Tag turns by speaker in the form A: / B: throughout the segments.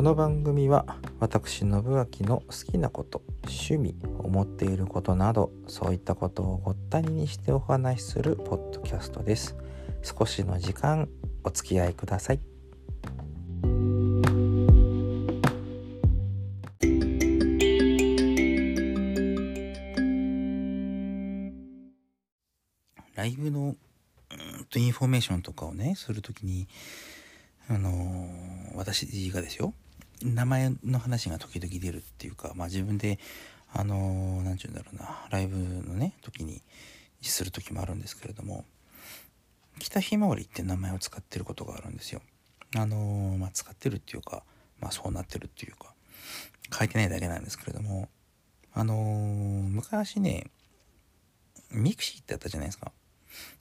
A: この番組は私信明の好きなこと趣味思っていることなどそういったことをごった煮にしてお話しするポッドキャストです。少しの時間お付き合いください。ライブのインフォメーションとかをねするときにあのー私がですよ。名前の話が時々出るっていうかまあ自分であのーて言うんだろうなライブのね時にする時もあるんですけれども北ひまわりって名前を使ってることがあるんですよ。あのーまあ使ってるっていうかまあそうなってるっていうか書いてないだけなんですけれどもあのー昔ねミクシーってあったじゃないですか。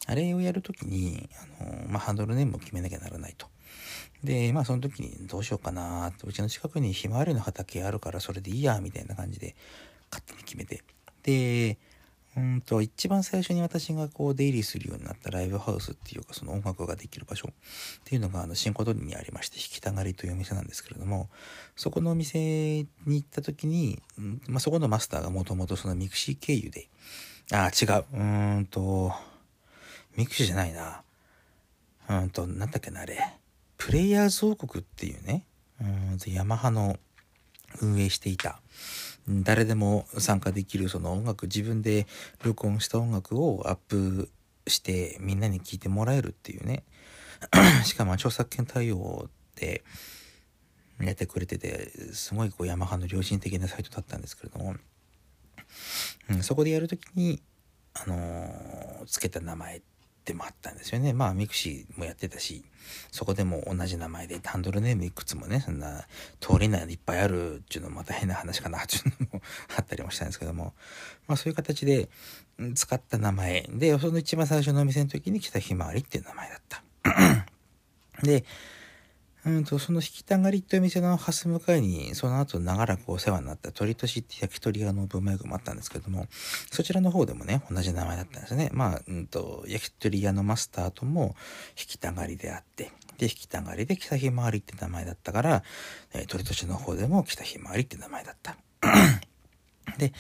A: あれをやるときに、あのまあ、ハンドルネームを決めなきゃならないと。で、まあその時にどうしようかなって、うちの近くにひまわりの畑あるからそれでいいや、みたいな感じで勝手に決めて。で、うんと、一番最初に私がこう出入りするようになったライブハウスっていうかその音楽ができる場所っていうのがあの新琴似にありまして、弾きたがりというお店なんですけれども、そこのお店に行った時に、うんまあそこのマスターがもともとそのミクシー経由で、あ、違う。うーんと、ミクシーじゃないな。うんと、なんだっけな、あれ。プレイヤーズ王国っていうね、うん、ヤマハの運営していた、誰でも参加できるその音楽、自分で録音した音楽をアップしてみんなに聴いてもらえるっていうね。しかも著作権対応でやってくれてて、すごいこうヤマハの良心的なサイトだったんですけれども、うん、そこでやるときに、あのーつけた名前でもあったんですよね。まあ、ミクシーもやってたし、そこでも同じ名前で、ハンドルネームいくつもね、そんな、通りないのいっぱいあるっていうのもまた変な話かなっていうのもあったりもしたんですけども、まあそういう形で使った名前で、その一番最初のお店の時に北ひまわりっていう名前だった。で、うんと、その引きたがりという店のハス向かいに、その後長らくお世話になった鳥としって焼き鳥屋の文明具もあったんですけども、そちらの方でもね、同じ名前だったんですね。まあ、うんと、焼き鳥屋のマスターとも引きたがりであって、で、引きたがりで北ひまわりって名前だったから、えー鳥としの方でも北ひまわりって名前だった。で、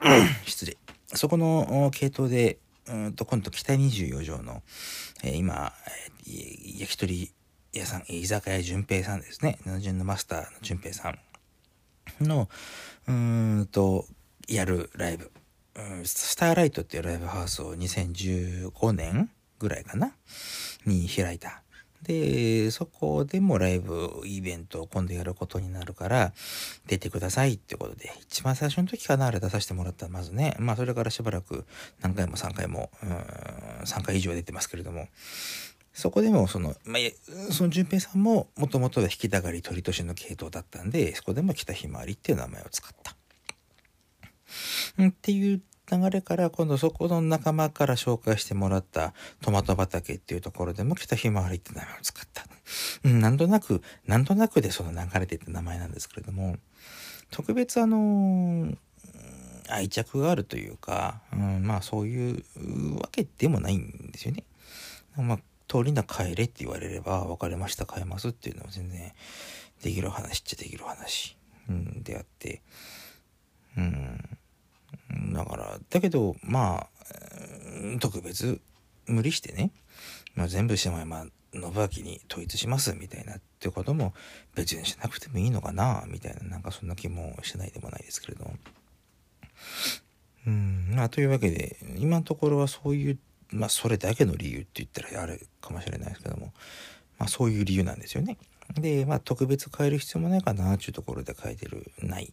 A: 失礼。そこの系統で、うんと、今度北24条の、えー今、えー焼き鳥屋さん、居酒屋淳平さんですね。七順のマスターの淳平さんの、うーんと、やるライブ。スターライトっていうライブハウスを2015年ぐらいかな？に開いた。で、そこでもライブイベントを今度やることになるから、出てくださいってことで、一番最初の時かな、あれ出させてもらったまずね。まあそれからしばらく何回も3回も、うん、3回以上出てますけれども、そこでもその、まあ、その淳平さんももともとは引きたがり鳥年の系統だったんで、そこでも北ひまわりっていう名前を使った。んっていう流れから今度そこの仲間から紹介してもらったトマト畑っていうところでも北ひまわりって名前を使った。うん、なんとなく、なんとなくでその流れていった名前なんですけれども、特別あのうん愛着があるというか、うん、まあそういうわけでもないんですよね。まあ、通りな帰れって言われれば、別れました、帰りますっていうのは全然できる話っちゃできる話、うん、であって、うん、だから、だけど、まあ、特別無理してね、まあ、全部してもまあ、信明に統一しますみたいなってことも別にしなくてもいいのかなみたいな、なんかそんな気もしないでもないですけれども。うん、まあ、というわけで、今のところはそういう、まあ、それだけの理由って言ったらあれかもしれないですけども、まあ、そういう理由なんですよね。で、まあ、特別変える必要もないかなっていうところで変えてる、ない。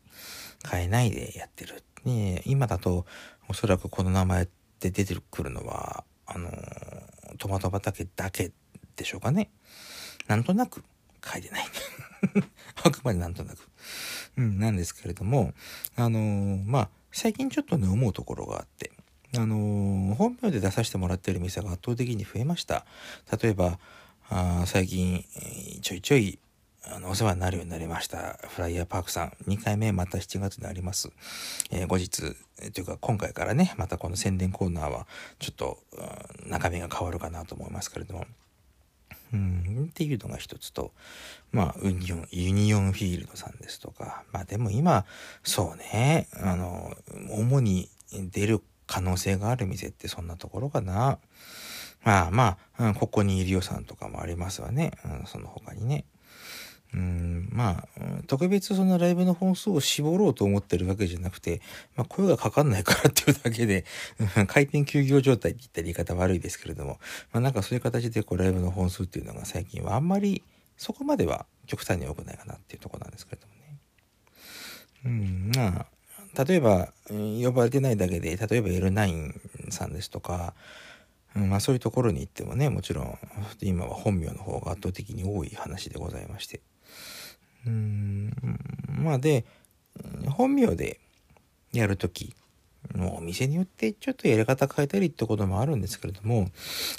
A: 変えないでやってる。ね、今だと、おそらくこの名前で出てくるのは、あのトマト畑だけでしょうかね。なんとなく変えてない。あくまでなんとなく。うん、なんですけれども、あのまあ、最近ちょっとね、思うところがあって、あの本名で出させてもらってる店が圧倒的に増えました。例えば、あ最近、ちょいちょい、あの、お世話になるようになりました。フライヤーパークさん。2回目また7月にあります。えー後日、えというか今回からね、またこの宣伝コーナーは、ちょっと、うん中身が変わるかなと思いますけれども。うん、っていうのが一つと、まあ、ユニオン、ユニオンフィールドさんですとか、まあでも今、そうね、あの、主に出る可能性がある店ってそんなところかな。まあまあ、うん、ここにいる予算とかもありますわね。うん、その他にね。うん、まあ、特別そのライブの本数を絞ろうと思ってるわけじゃなくて、まあ声がかかんないからっていうだけで、回転休業状態って言ったら言い方悪いですけれども、まあなんかそういう形でこうライブの本数っていうのが最近はあんまりそこまでは極端に多くないかなっていうとこなんですけれどもね。うん、まあ、例えば、呼ばれてないだけで、例えば L9 さんですとか、うん、まあそういうところに行ってもね、もちろん今は本名の方が圧倒的に多い話でございまして。うん、まあで、本名でやるとき、もうお店によってちょっとやり方変えたりってこともあるんですけれども、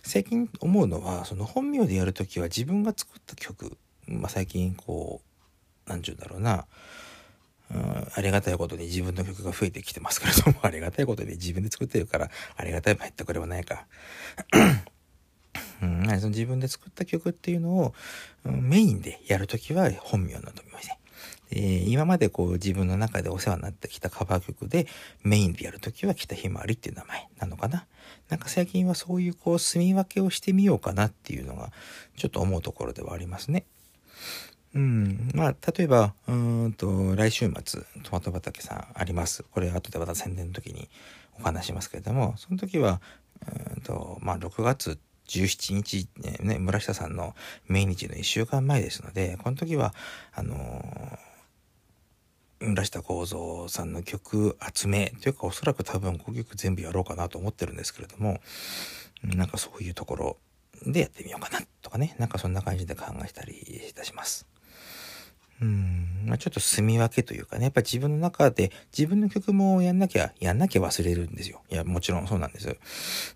A: 最近思うのは、その本名でやるときは自分が作った曲、まあ最近こう、なんちゅうんだろうな、うん、ありがたいことに自分の曲が増えてきてますけれども、ありがたいことに自分で作ってるから、ありがたいも入ってくればないか。うん、その自分で作った曲っていうのを、うん、メインでやるときは本名の飲みませ。えー、今までこう自分の中でお世話になってきたカバー曲でメインでやるときは北ひまわりっていう名前なのかな。なんか最近はそういうこう住み分けをしてみようかなっていうのがちょっと思うところではありますね。うん。まあ、例えば、うんと、来週末、トマト畑さんあります。これ、後でまた宣伝の時にお話しますけれども、その時は、うんと、まあ、6月17日、ね、村下さんの命日の1週間前ですので、この時は、あのー、村下幸三さんの曲集めというかおそらく多分5曲全部やろうかなと思ってるんですけれどもなんかそういうところでやってみようかなとかねなんかそんな感じで考えたりいたします。うん、まあ、ちょっと住み分けというかね、やっぱ自分の中で自分の曲もやんなきゃ、やんなきゃ忘れるんですよ。いや、もちろんそうなんです。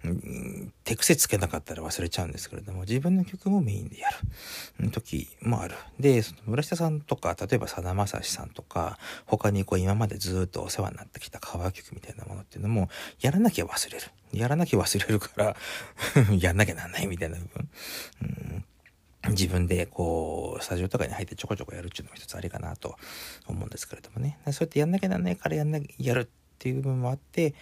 A: うん、手癖つけなかったら忘れちゃうんですけれども、自分の曲もメインでやる時もある。で、その村下さんとか、例えばさだまさしさんとか、他にこう今までずっとお世話になってきたカバー曲みたいなものっていうのも、やらなきゃ忘れる。やらなきゃ忘れるから やんなきゃなんないみたいな部分。うん自分でこう、スタジオとかに入ってちょこちょこやるっていうのも一つありかなと思うんですけれどもね。そうやってやんなきゃなんないからやんなきゃ、やるっていう部分もあって、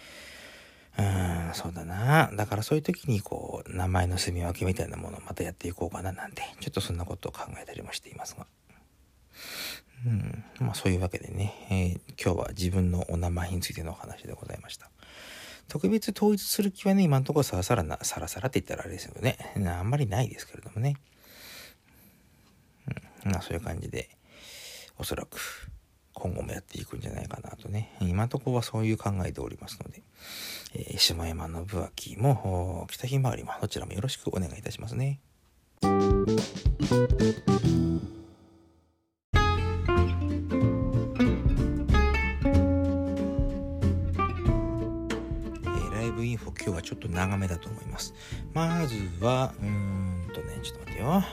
A: うん、そうだな。だからそういう時にこう、名前の住み分けみたいなものをまたやっていこうかななんて、ちょっとそんなことを考えたりもしていますが。うん、まあそういうわけでね、えー、今日は自分のお名前についてのお話でございました。特別統一する気はね、今のところさらさらな、さらさらって言ったらあれですよね。あんまりないですけれどもね。まあそういう感じで、おそらく今後もやっていくんじゃないかなとね、今のとこはそういう考えておりますので、えー、下山信明も北ひまわりもどちらもよろしくお願いいたしますね。ライブインフォ今日はちょっと長めだと思います。まずは、うーんとね、ちょっと待ってよ。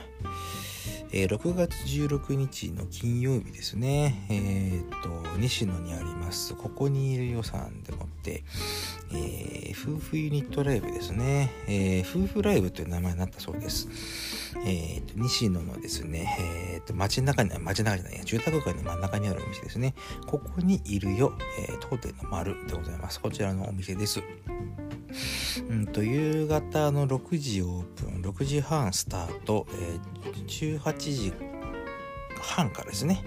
A: えー、6月16日の金曜日ですね、えー、っと、西野にあります、ここにいる予算でもって、えー、夫婦ユニットライブですね、え夫婦ライブという名前になったそうです。えっと、西野のですね、えっと、街の中に、街中じゃない、住宅街の真ん中にあるお店ですね、ここにいるよ、えー当店の丸でございます。こちらのお店です。うんと、夕方の6時オープン、6時半スタート、えー、18時半からですね、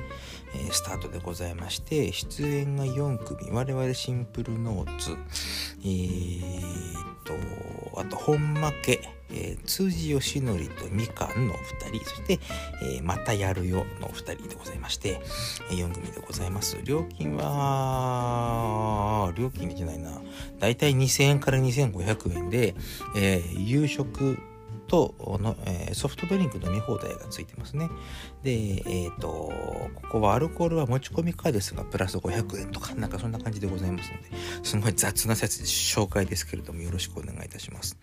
A: えー、スタートでございまして、出演が4組、我々シンプルノーツ、えー、と、あと本負け、えー、辻義則とみかんのお二人、そして、えー、またやるよのお二人でございまして、え、4組でございます。料金は、料金見てないな。だいたい2000円から2500円で、えー、夕食、との、えー、ソフトドリンク飲み放題がついてますね。で、えっ、ー、と、ここはアルコールは持ち込みかですが、プラス500円とか、なんかそんな感じでございますので、すごい雑な説紹介ですけれども、よろしくお願いいたします。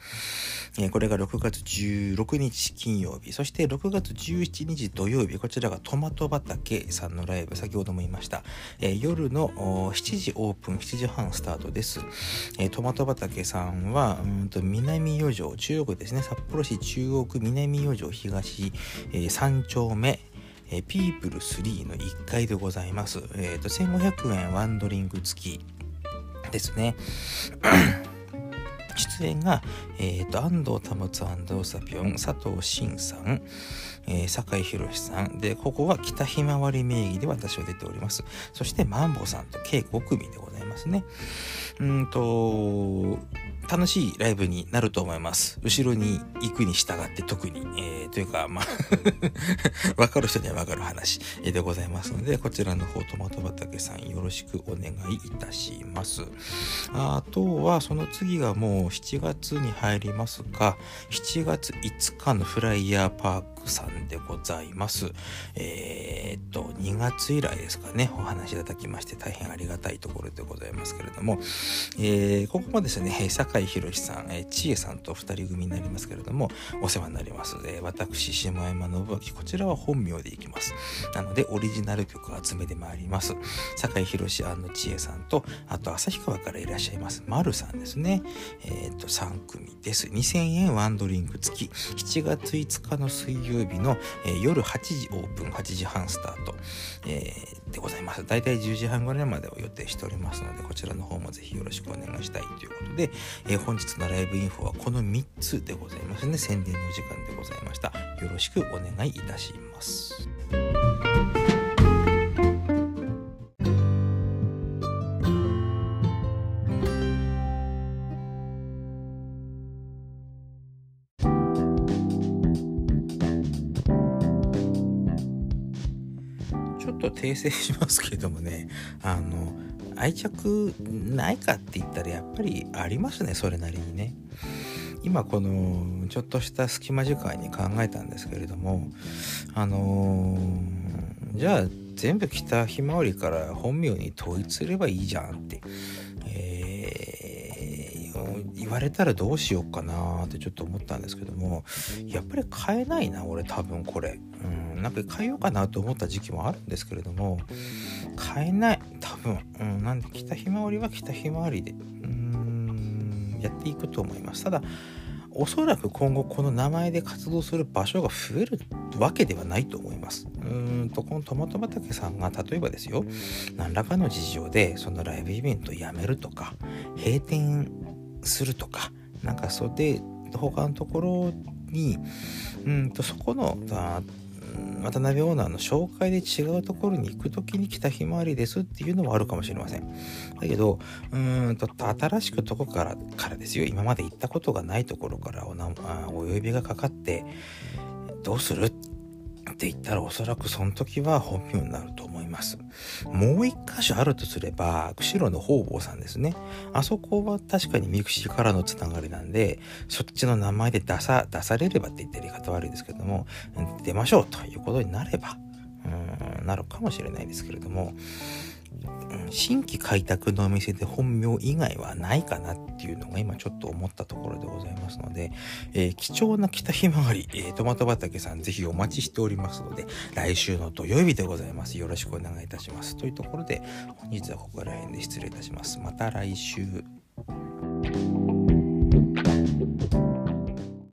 A: えー、これが6月16日金曜日、そして6月17日土曜日、こちらがトマト畑さんのライブ、先ほども言いました。え、夜の7時オープン、7時半スタートです。え、トマト畑さんは、うんと南余剰、中国ですね、札幌市市中央区南四条東、えー、3丁目え、ピープル3の1階でございます。えっ、ー、と、1500円ワンドリンク付きですね。出演が、えーと、安藤保ウサピョン佐藤慎さん、えー、酒井宏さんでここは北ひまわり名義で私は出ておりますそしてマンボさんと計5組でございますねうんと楽しいライブになると思います。後ろに行くに従って特に、えー、というか、まあ わかる人にはわかる話でございますので、こちらの方、トマト畑さんよろしくお願いいたします。あとは、その次がもう7月に入りますが、7月5日のフライヤーパークさんでございます。えー、っと、2月以来ですかね、お話いただきまして大変ありがたいところでございますけれども、えー、ここもですね、酒井宏さん、えー、千恵さんと二人組になりますけれども、お世話になります。えー、私、下山信明、こちらは本名でいきます。なので、オリジナル曲を集めでまいります。酒井宏千恵さんと、あと、旭川からいらっしゃいます、丸さんですね。えっ、と、3組です。2000円ワンドリンク付き。7月5日の水曜曜日の、えー、夜8時オープン、8時半スタート、えー、でございます。だいたい10時半ぐらいまでを予定しておりますので、こちらの方もぜひよろしくお願いしたいということで、えー、本日のライブインフォはこの3つでございますね。宣伝のお時間でございました。よろしくお願いいたします。訂正しますけどもね、あの、愛着ないかって言ったらやっぱりありますねそれなりにね。今このちょっとした隙間時間に考えたんですけれどもあのー、じゃあ全部北ひまわりから本名に統一すればいいじゃんって、えー、言われたらどうしようかなってちょっと思ったんですけどもやっぱり変えないな俺多分これ、うん、なんか変えようかなと思った時期もあるんですけれども変えない多分、うん、なんで北ひまわりは北ひまわりでうんやっていくと思いますただおそらく今後この名前で活動する場所が増えるわけではないと思います。うんとこのトマト畑さんが例えばですよ何らかの事情でそのライブイベントをやめるとか閉店するとかなんかそれで他のところにうんとそこの渡辺オーナーの紹介で違うところに行く時に北ひまわりですっていうのはあるかもしれません。だけど、うーんと、新しくとこからからですよ。今まで行ったことがないところからおなあお呼びがかかって、どうする？って言ったらおそらくその時は本名になると思います。もう一箇所あるとすれば、釧路の方々さんですね。あそこは確かにミクシーからのつながりなんで、そっちの名前で出さ、出されればって言ったら言い方悪いですけども、出ましょうということになれば、うん、なるかもしれないですけれども、新規開拓のお店で本名以外はないかなっていうのが今ちょっと思ったところでございますので、えー、貴重な北ひまわり、えー、トマト畑さんぜひお待ちしておりますので、来週の土曜日でございます。よろしくお願いいたします。というところで、本日はここら辺で失礼いたします。また来週。